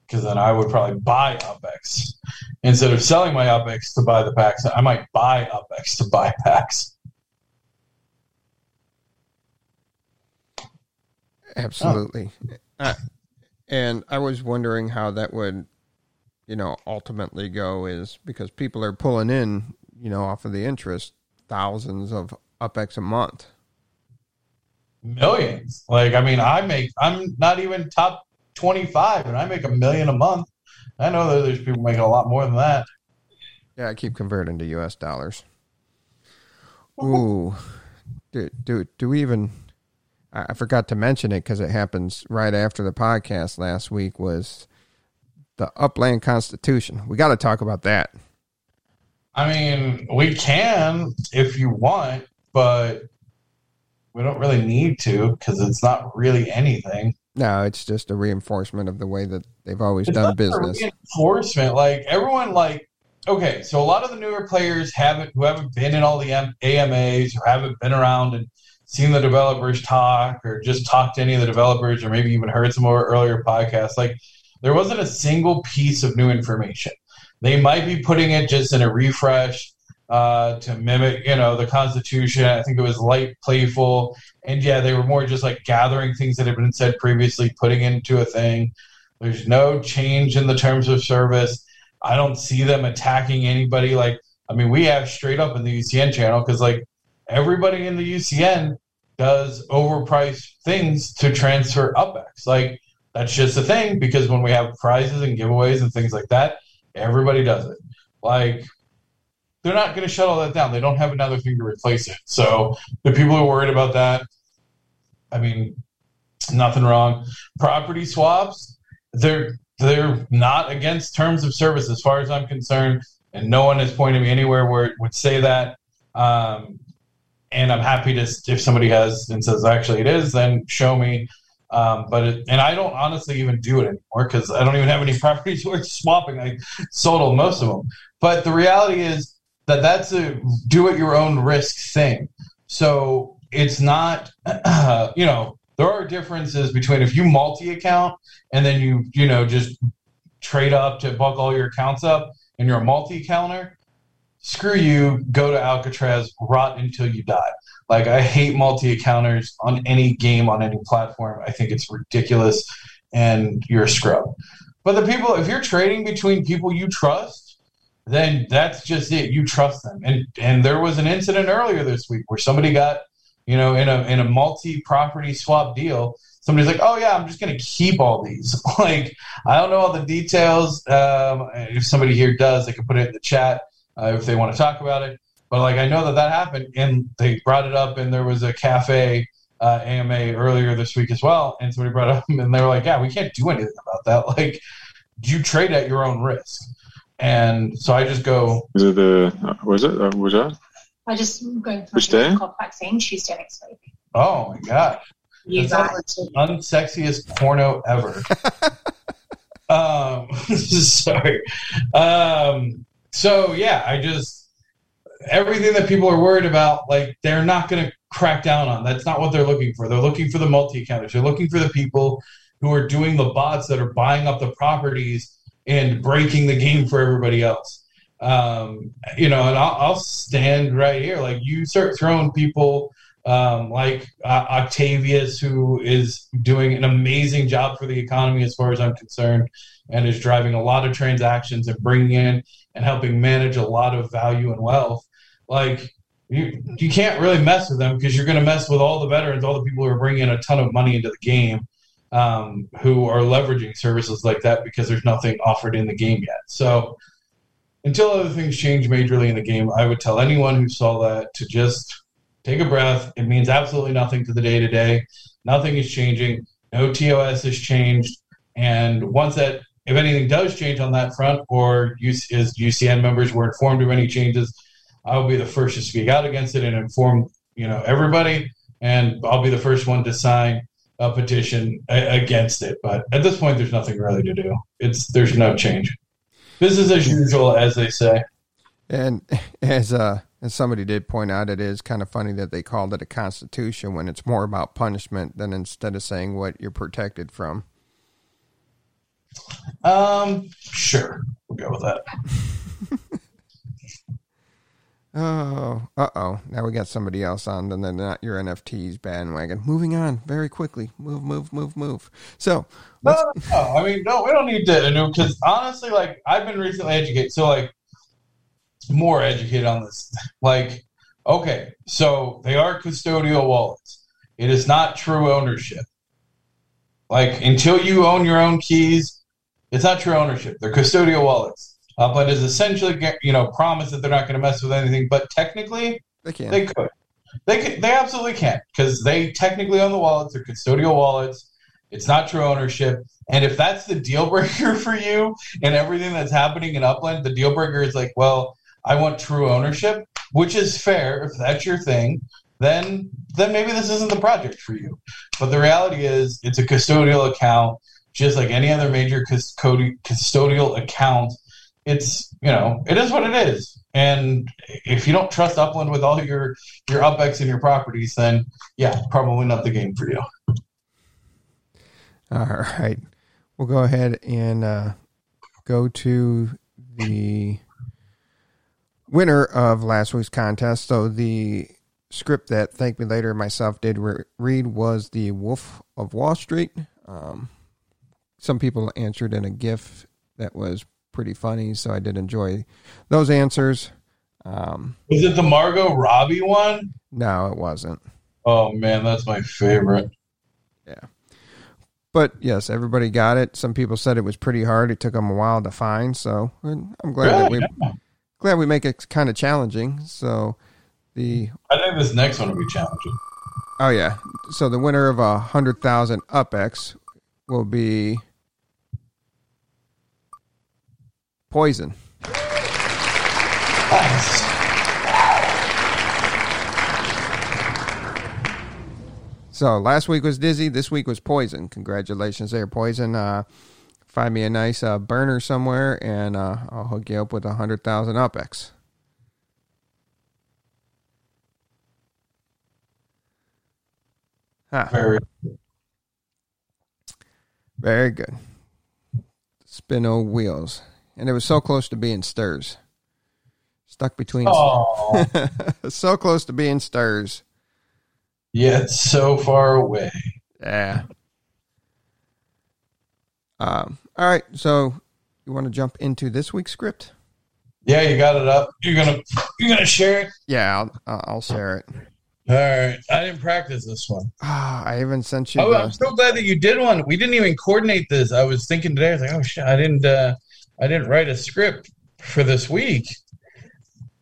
Because then I would probably buy UpX instead of selling my UpX to buy the packs. I might buy UpX to buy packs. Absolutely. Uh, and I was wondering how that would, you know, ultimately go is because people are pulling in, you know, off of the interest, thousands of UpX a month. millions. Like, I mean, I make, I'm not even top 25 and I make a million a month. I know that there's people making a lot more than that. Yeah, I keep converting to U.S. dollars. Ooh, do do do we even? I forgot to mention it because it happens right after the podcast last week. Was the Upland Constitution? We got to talk about that. I mean, we can if you want, but we don't really need to because it's not really anything. No, it's just a reinforcement of the way that they've always It's done business. Reinforcement, like everyone, like okay, so a lot of the newer players haven't who haven't been in all the AMAs or haven't been around and seen the developers talk or just talked to any of the developers or maybe even heard some more earlier podcasts. Like there wasn't a single piece of new information. They might be putting it just in a refresh uh, to mimic, you know, the Constitution. I think it was light, playful, and yeah, they were more just like gathering things that had been said previously, putting into a thing. There's no change in the terms of service. I don't see them attacking anybody. Like, I mean, we have straight up in the UCN channel because like everybody in the UCN does overpriced things to transfer UpX. Like that's just a thing because when we have prizes and giveaways and things like that, everybody does it. Like they're not going to shut all that down. They don't have another thing to replace it. So the people who are worried about that, I mean, nothing wrong. Property swaps, they're they're not against terms of service as far as I'm concerned, and no one has pointed me anywhere where it would say that. Um, and I'm happy to if somebody has and says actually it is, then show me. Um, but it, and I don't honestly even do it anymore because I don't even have any properties worth swapping. I sold most of them. But the reality is that that's a do at your own risk thing. So it's not, you know, there are differences between if you multi account and then you, you know, just trade up to bulk all your accounts up and you're a multi counter. Screw you, go to Alcatraz, rot until you die. Like I hate multi accounters on any game on any platform. I think it's ridiculous and you're a scrub. But the people, if you're trading between people you trust, then that's just it. You trust them. And and there was an incident earlier this week where somebody got, you know, in a in a multi-property swap deal, somebody's like, "Oh yeah, I'm just going to keep all these." like I don't know all the details. Um, if somebody here does, they can put it in the chat uh, if they want to talk about it. But like I know that that happened, and they brought it up, and there was a cafe uh, AMA earlier this week as well, and somebody brought it up, and they were like, "Yeah, we can't do anything about that. Like, you trade at your own risk." And so I just go, Is it the uh, was it uh, was that? I just going for Which a day? called vaccine Tuesday next week. "Oh my god, You That sounds guys. like the unsexiest porno ever." um, sorry. Um, so yeah, I just everything that people are worried about, like they're not going to crack down on. That's not what they're looking for. They're looking for the multi accounters. They're looking for the people who are doing the bots that are buying up the properties and breaking the game for everybody else. Um, you know, and I'll, I'll stand right here. Like you start throwing people um, like uh, Octavius, who is doing an amazing job for the economy as far as I'm concerned, and is driving a lot of transactions and bringing in and helping manage a lot of value and wealth. Like you, you can't really mess with them because you're going to mess with all the veterans, all the people who are bringing a ton of money into the game, um, who are leveraging services like that because there's nothing offered in the game yet. So until other things change majorly in the game, I would tell anyone who saw that to just take a breath. It means absolutely nothing to the day to day. Nothing is changing. No TOS has changed. And once that, if anything does change on that front, or as UCN members were informed of any changes, I will be the first to speak out against it and inform you know everybody. And I'll be the first one to sign a petition a- against it. But at this point, there's nothing really to do. It's there's no change. Business as usual, as they say. And as uh as somebody did point out, it is kind of funny that they called it a constitution when it's more about punishment than instead of saying what you're protected from. Um, sure, we'll go with that. oh, uh oh! Now we got somebody else on, then not your NFTs bandwagon. Moving on very quickly. Move, move, move, move. So, no, no, no, I mean, no, we don't need to. Because honestly, like I've been recently educated, so like more educated on this. Like, okay, so they are custodial wallets. It is not true ownership. Like until you own your own keys, it's not true ownership. They're custodial wallets. Uh, but is essentially, you know, promise that they're not going to mess with anything, but technically, they can. They could. They can, They absolutely can't because they technically own the wallets. They're custodial wallets. It's not true ownership. And if that's the deal breaker for you and everything that's happening in Upland, the deal breaker is like, well, I want true ownership, which is fair if that's your thing. Then, then maybe this isn't the project for you. But the reality is, it's a custodial account, just like any other major custodial account. It's you know, it is what it is. And if you don't trust Upland with all your your UpX and your properties, then yeah, probably not the game for you. All right, we'll go ahead and uh, go to the winner of last week's contest. So the script that Thank Me Later myself did re- read was The Wolf of Wall Street. Um, some people answered in a GIF that was pretty funny, so I did enjoy those answers. Um, was it the Margot Robbie one? No, it wasn't. Oh man, that's my favorite. Yeah. But yes, everybody got it. Some people said it was pretty hard. It took them a while to find. So I'm glad that we yeah glad we make it kind of challenging. So the I think this next one will be challenging. Oh yeah. So the winner of a hundred thousand UpX will be Poison. Nice. So last week was Dizzy. This week was Poison. Congratulations there, Poison. Uh, find me a nice uh, burner somewhere, and uh, I'll hook you up with a hundred thousand UpX. Huh. Very, very good. Spin-o wheels, and it was so close to being stirs. Stuck between, so close to being stirs. Yet so far away. Yeah. Um, all right, so you want to jump into this week's script? Yeah, you got it up. You're gonna you're gonna share it. Yeah, I'll I'll share it. All right, I didn't practice this one. Ah, I haven't sent you. Oh, the... I'm so glad that you did one. We didn't even coordinate this. I was thinking today. I was like, oh shit, I didn't. Uh, I didn't write a script for this week.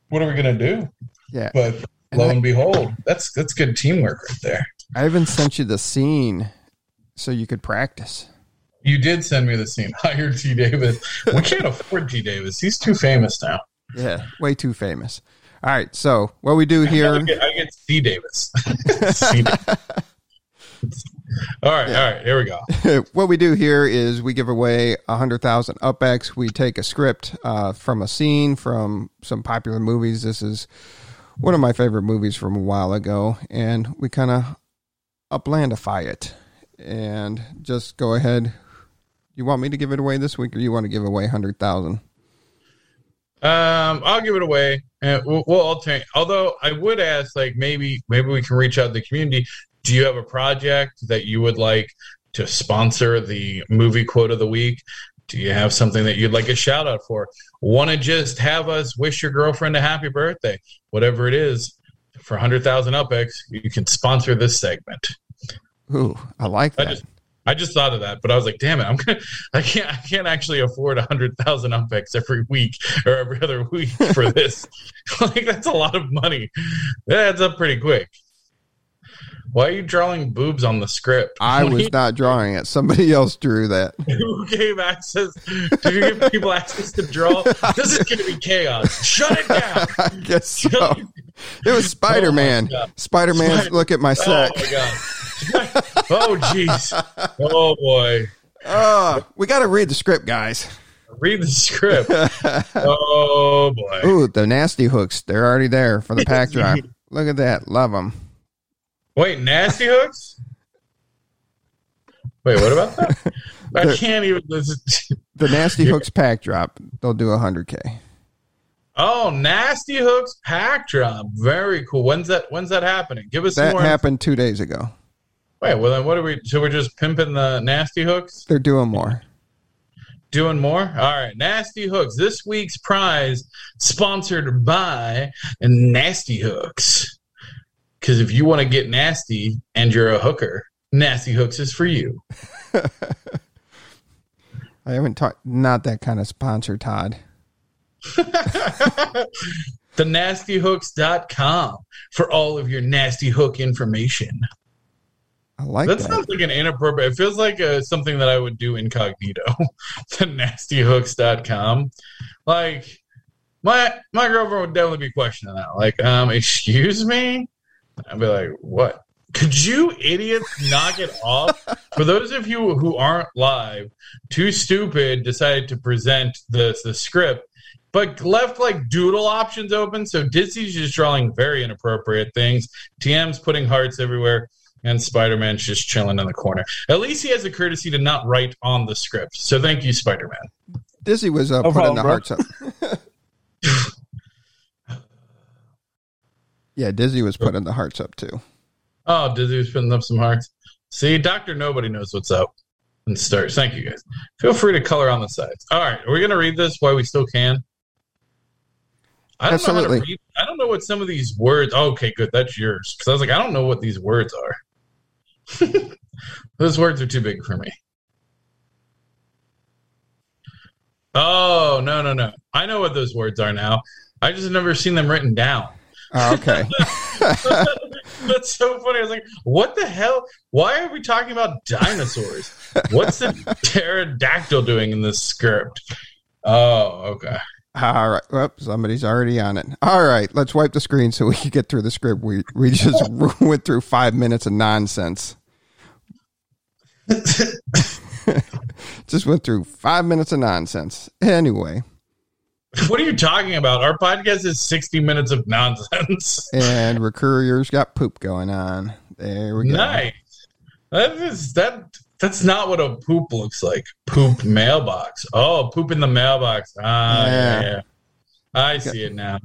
What are we gonna do? Yeah, but lo and, and behold, that's that's good teamwork right there. I haven't sent you the scene so you could practice. You did send me the scene. Hire T. Davis. We can't afford T. Davis. He's too famous now. Yeah, way too famous. All right. So what we do here, I get, I get C. Davis. C. All right, all right, here we go. what we do here is we give away a hundred thousand UpX. We take a script uh, from a scene from some popular movies. This is one of my favorite movies from a while ago, and we kind of uplandify it and just go ahead. You want me to give it away this week, or you want to give away hundred thousand? Um, I'll give it away, and we'll, we'll alternate. Although I would ask, like maybe maybe we can reach out to the community. Do you have a project that you would like to sponsor the movie quote of the week? Do you have something that you'd like a shout out for? Want to just have us wish your girlfriend a happy birthday? Whatever it is, for 100,000 UpX, you can sponsor this segment. Ooh, I like I that. just I just thought of that, but I was like, damn it, I'm gonna I can't I can't actually afford a hundred thousand UpX every week or every other week for this. like that's a lot of money. That adds up pretty quick. Why are you drawing boobs on the script? I was not drawing it. Somebody else drew that. Who gave access? Did you give people access to draw? This is gonna be chaos. Shut it down. I guess so. It was oh Spider Man. Oh Spider Man, look at my Oh sack. my god. oh jeez. Oh boy. Oh, we got to read the script, guys. Read the script. Oh boy. Ooh, the nasty hooks. They're already there for the pack drop. Look at that. Love them. Wait, nasty hooks? Wait, what about that? I can't even. Is, The nasty hooks pack drop. They'll do a 100K. oh, nasty hooks pack drop. Very cool. When's that? When's that happening? Give us That more. happened two days ago. Wait, well then, what are we? So we're just pimping the nasty hooks, They're doing more. doing more. All right, nasty hooks. This week's prize sponsored by Nasty Hooks. Because if you want to get nasty and you're a hooker, Nasty Hooks is for you. I haven't talked, not that kind of sponsor, Todd. the thenastyhooks.com for all of your nasty hook information. I like that that. sounds like an inappropriate. It feels like uh, something that I would do incognito. the thenastyhooks.com. Like my my girlfriend would definitely be questioning that. Like, um, excuse me? I'd be like, what? Could you idiots knock it off? For those of you who aren't live, Too Stupid decided to present the the script, but left like doodle options open. So Dizzy's just drawing very inappropriate things. TM's putting hearts everywhere, and Spider Man's just chilling in the corner. At least he has the courtesy to not write on the script. So thank you, Spider Man. Dizzy was uh, No putting problem, the bro. hearts up. yeah, Dizzy was putting the hearts up too. Oh, Dizzy was putting up some hearts. See, Doctor Nobody knows what's up. And stars. Thank you guys. Feel free to color on the sides. All right, are we gonna read this while we still can? I don't know Absolutely. to read. I don't know what some of these words. Oh, okay, good. That's yours. Because I was like, I don't know what these words are. Those words are too big for me. Oh no no no! I know what those words are now. I just never seen them written down. Oh, okay. That's so funny. I was like, what the hell? Why are we talking about dinosaurs? What's the pterodactyl doing in this script? Oh, okay. All right. Well, somebody's already on it. All right. Let's wipe the screen so we can get through the script. We we just went through five minutes of nonsense. just went through five minutes of nonsense. Anyway, What are you talking about? Our podcast is 60 minutes of nonsense. and Recurrier's got poop going on. There we go. Nice. That is that. That's not what a poop looks like. Poop mailbox. Oh, poop in the mailbox. Ah, yeah. Yeah. yeah. I see it now.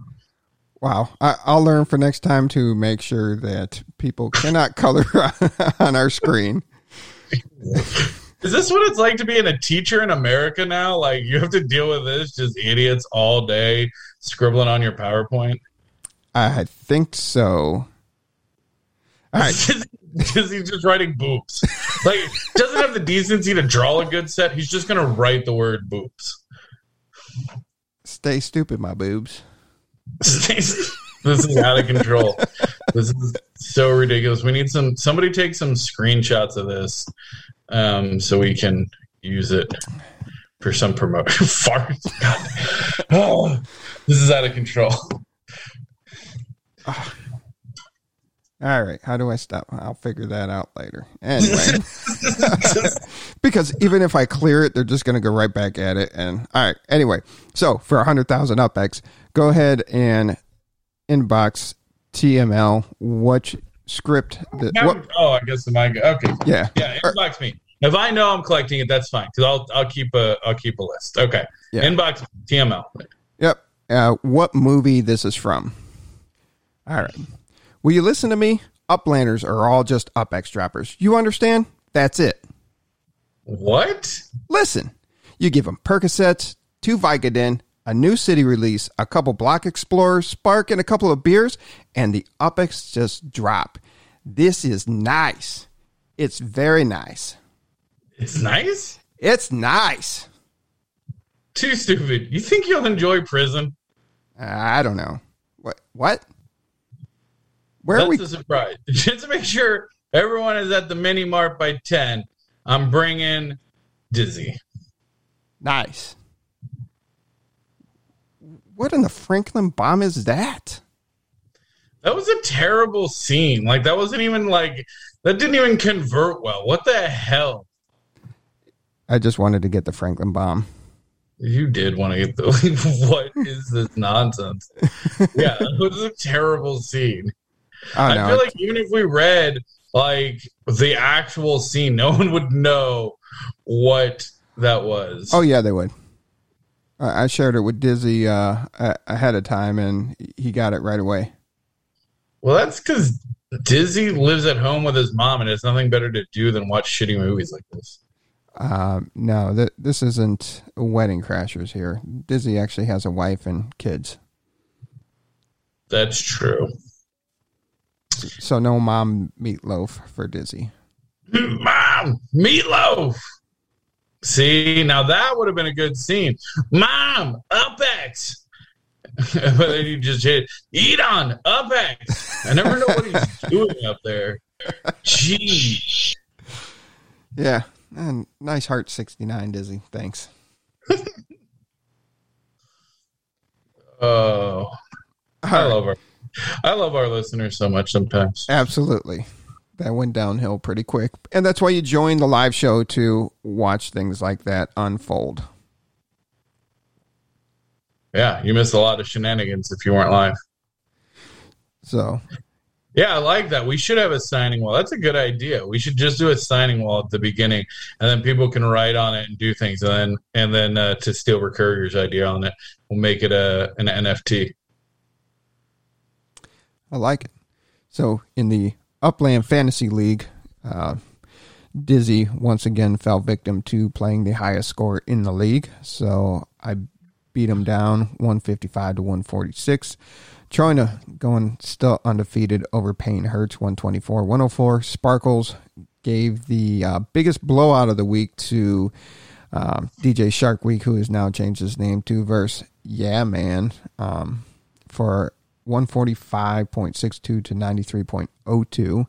Wow. I, I'll learn for next time to make sure that people cannot color on our screen. Is this what it's like to be in a teacher in America now? Like you have to deal with this, just idiots all day scribbling on your PowerPoint. I think so. All right. Because he's just writing boobs. Like doesn't have the decency to draw a good set. He's just gonna write the word boobs. Stay stupid, my boobs. this is out of control. This is so ridiculous. We need some somebody take some screenshots of this, um, so we can use it for some promotion. Farts. God. Oh, this is out of control. All right. How do I stop? I'll figure that out later. Anyway, because even if I clear it, they're just going to go right back at it. And all right. Anyway, so for 100,000 UpX, go ahead and inbox TML what script. The, what, oh, I guess the manga. Okay. yeah. Yeah, inbox me. If I know I'm collecting it, that's fine because I'll I'll keep a I'll keep a list. Okay. Yeah. Inbox TML. Yep. Uh, what movie this is from. All right. Will you listen to me? Uplanders are all just UpX droppers. You understand? That's it. What? Listen, you give them Percocets, two Vicodin, a new city release, a couple Block Explorers, Spark, and a couple of beers, and the UpX just drop. This is nice. It's very nice. It's nice. It's nice. Too stupid. You think you'll enjoy prison? I don't know. What? What? Where That's are we? a surprise. Just to make sure everyone is at the mini mart by ten. I'm bringing Dizzy. Nice. What in the Franklin bomb is that? That was a terrible scene. Like that wasn't even like that didn't even convert well. What the hell? I just wanted to get the Franklin bomb. You did want to get the what is this nonsense? Yeah, it was a terrible scene. Oh I no. feel like even if we read like the actual scene, no one would know what that was. oh yeah, they would. I I shared it with Dizzy uh, ahead of time, and he got it right away. Well, that's because Dizzy lives at home with his mom and has nothing better to do than watch shitty movies like this. Um, no, th- this isn't Wedding Crashers here. Dizzy actually has a wife and kids, That's true. so no mom meatloaf for Dizzy. Mom, meatloaf. See, now that would have been a good scene. Mom, UpX. but then you just hit eat on UpX. I never know what he's doing up there. Gee. Yeah, and nice heart sixty nine, Dizzy. Thanks. Oh, I love our, I love our listeners so much. Sometimes. Absolutely. That went downhill pretty quick. And that's why you join the live show to watch things like that unfold. Yeah, you missed a lot of shenanigans if you weren't live. So, Yeah, I like that. We should have a signing wall. That's a good idea. We should just do a signing wall at the beginning, and then people can write on it and do things. And then, and then uh, to steal Recurrier's idea on it, we'll make it a an NFT. I like it. So, in the Upland Fantasy League, uh, Dizzy once again fell victim to playing the highest score in the league. So, I beat him down 155 to 146. Troina going still undefeated over Payne Hertz 124 104. Sparkles gave the uh, biggest blowout of the week to um, DJ Shark Week, who has now changed his name to Verse Yeah Man um, for 145.62 to 93.02.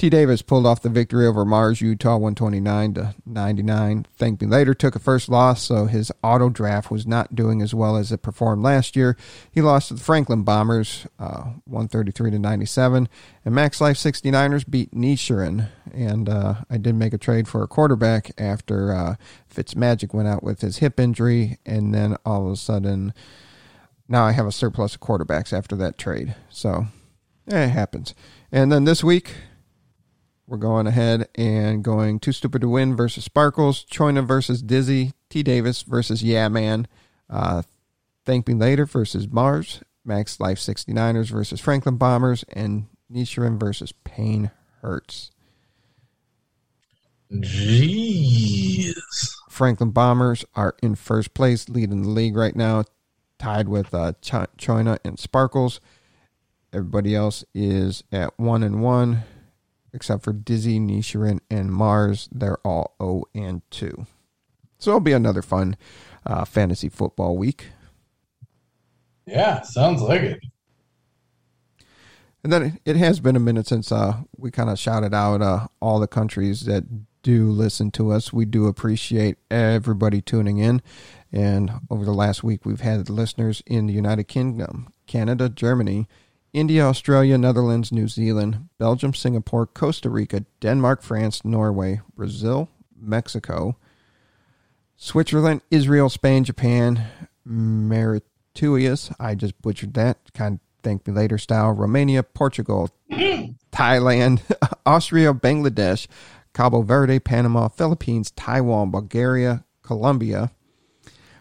T. Davis pulled off the victory over Mars, Utah, 129 to 99. Thank me later took a first loss, so his auto draft was not doing as well as it performed last year. He lost to the Franklin Bombers, uh, 133 to 97. And Max Life 69ers beat Nishirin. And uh, I did make a trade for a quarterback after uh, Fitzmagic went out with his hip injury, and then all of a sudden now I have a surplus of quarterbacks after that trade. So eh, it happens. And then this week, we're going ahead and going Too Stupid to Win versus Sparkles, Choina versus Dizzy, T Davis versus Yeah Man, uh, Thank Me Later versus Mars, Max Life 69ers versus Franklin Bombers, and Nishirin versus Pain Hertz. Jeez. Franklin Bombers are in first place, leading the league right now, tied with uh, Ch- China and Sparkles. Everybody else is at one and one, except for Dizzy, Nishirin, and Mars. They're all zero and two. So it'll be another fun uh, fantasy football week. Yeah, sounds like it. And then it, it has been a minute since uh, we kind of shouted out uh, all the countries that do listen to us. We do appreciate everybody tuning in. And over the last week, we've had listeners in the United Kingdom, Canada, Germany, India, Australia, Netherlands, New Zealand, Belgium, Singapore, Costa Rica, Denmark, France, Norway, Brazil, Mexico, Switzerland, Israel, Spain, Japan, Mauritius. I just butchered that. Kind of thank me later style. Romania, Portugal, mm. Thailand, Austria, Bangladesh, Cabo Verde, Panama, Philippines, Taiwan, Bulgaria, Colombia,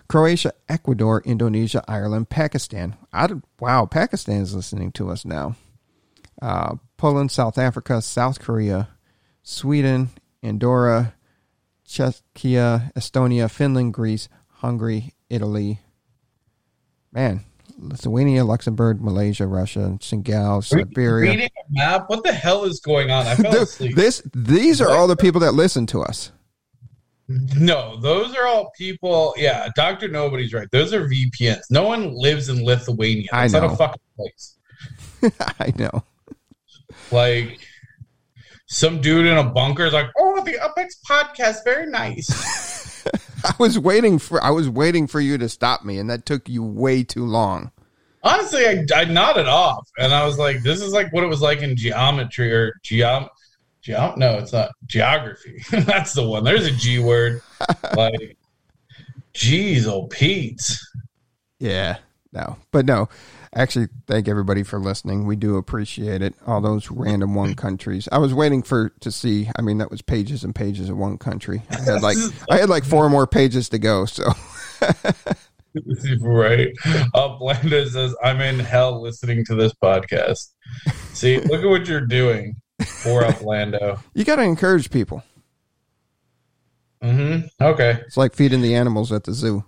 Croatia, Ecuador, Indonesia, Ireland, Pakistan. I wow, Pakistan is listening to us now. Uh, Poland, South Africa, South Korea, Sweden, Andorra, Czechia, Estonia, Finland, Greece, Hungary, Italy. Man, Lithuania, Luxembourg, Malaysia, Russia, Senegal, Siberia. Reading a map? What the hell is going on? I fell Dude, asleep. this these are all the people that listen to us. No, those are all people. Yeah, Doctor Nobody's right. Those are VPNs. No one lives in Lithuania. I It's not know. a fucking place. I know. Like some dude in a bunker is like, "Oh, the UpX podcast, very nice." I was waiting for I was waiting for you to stop me, and that took you way too long. Honestly, I, I nodded off, and I was like, "This is like what it was like in geometry or geom." Geom- no, it's not geography. That's the one. There's a G word. like, geez, oh Pete. Yeah, no, but no. Actually, thank everybody for listening. We do appreciate it. All those random one countries. I was waiting for to see. I mean, that was pages and pages of one country. I had like I had like four more pages to go. So right. Uplanda says, I'm in hell listening to this podcast. See, look at what you're doing for Uplando. you got to encourage people. Mm-hmm. Okay. It's like feeding the animals at the zoo.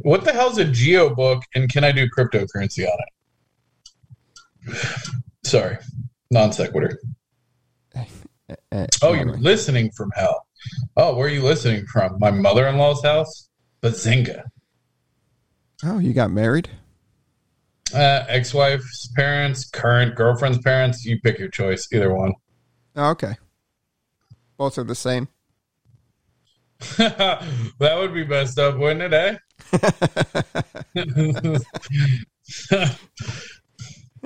What the hell's a geo book and can I do cryptocurrency on it? Sorry. Non sequitur. Eh, Oh, you're listening from hell. Oh, where are you listening from? My mother in law's house? Bazinga. oh, you got married? Uh, Ex wife's parents, current girlfriend's parents. You pick your choice. Either one. Oh, okay. Both are the same. that would be messed up, wouldn't it, eh?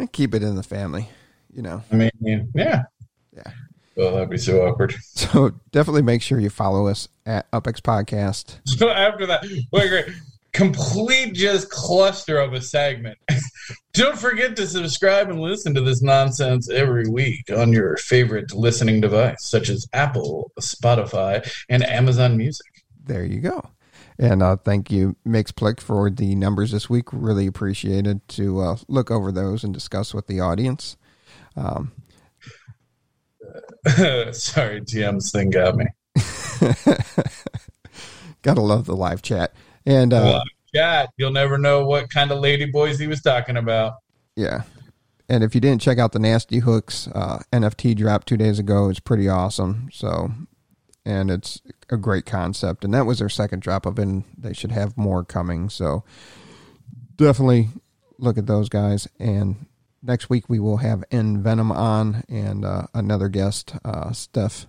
Keep it in the family, you know. I mean, yeah. Yeah. Well, that'd be so awkward. So definitely make sure you follow us at UpX Podcast. So after that, wait, great. Complete just cluster of a segment. Don't forget to subscribe and listen to this nonsense every week on your favorite listening device, such as Apple, Spotify, and Amazon Music. There you go. And uh, thank you, Mixplick, for the numbers this week. Really appreciated to uh, look over those and discuss with the audience. Um, Sorry, TM's thing got me. gotta love the live chat. And uh, chat, you'll never know what kind of lady boys he was talking about. yeah. And if you didn't check out the Nasty Hooks uh, NFT drop two days ago, it's pretty awesome. So, and it's a great concept. And that was their second drop of it. And they should have more coming. So, definitely look at those guys. And next week we will have N Venom on and uh, another guest, uh, Steph.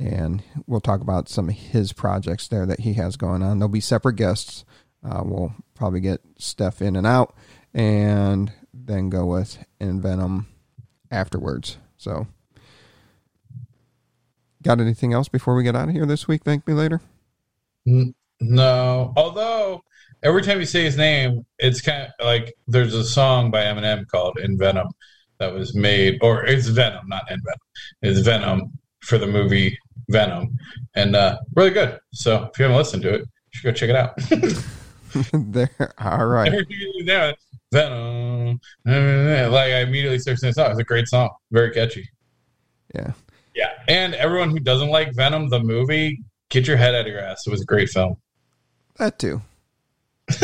And we'll talk about some of his projects there that he has going on. There'll be separate guests. Uh, we'll probably get Steph in and out and then go with Venom afterwards. So, got anything else before we get out of here this week? Thank me later. No, although every time you say his name, it's kind of like there's a song by Eminem called "In Venom" that was made, or it's Venom, not In Venom. It's Venom for the movie Venom, and uh, really good. So if you haven't listened to it, you should go check it out. there. All right. yeah, Venom. Like I immediately started singing the song. It's a great song, very catchy. Yeah. Yeah, and everyone who doesn't like Venom the movie, get your head out of your ass. It was a great film. That too.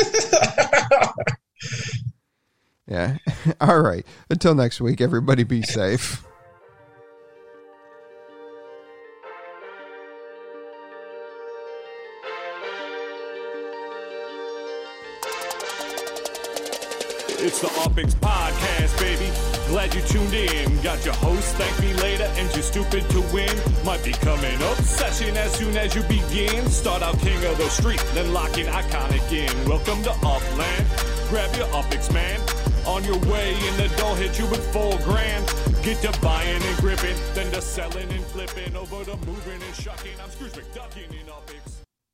Yeah. All right. Until next week, everybody be safe. It's the UpX Podcast, baby. Glad you tuned in. Got your host, thank me later, and you're stupid to win. Might become an obsession as soon as you begin. Start out king of the street, then lock in iconic in. Welcome to Upland. Grab your UpX, man. On your way, and the doll hit you with full grand. Get to buying and gripping, then to selling and flipping, over to moving and shucking. I'm Scrooge McDucking in up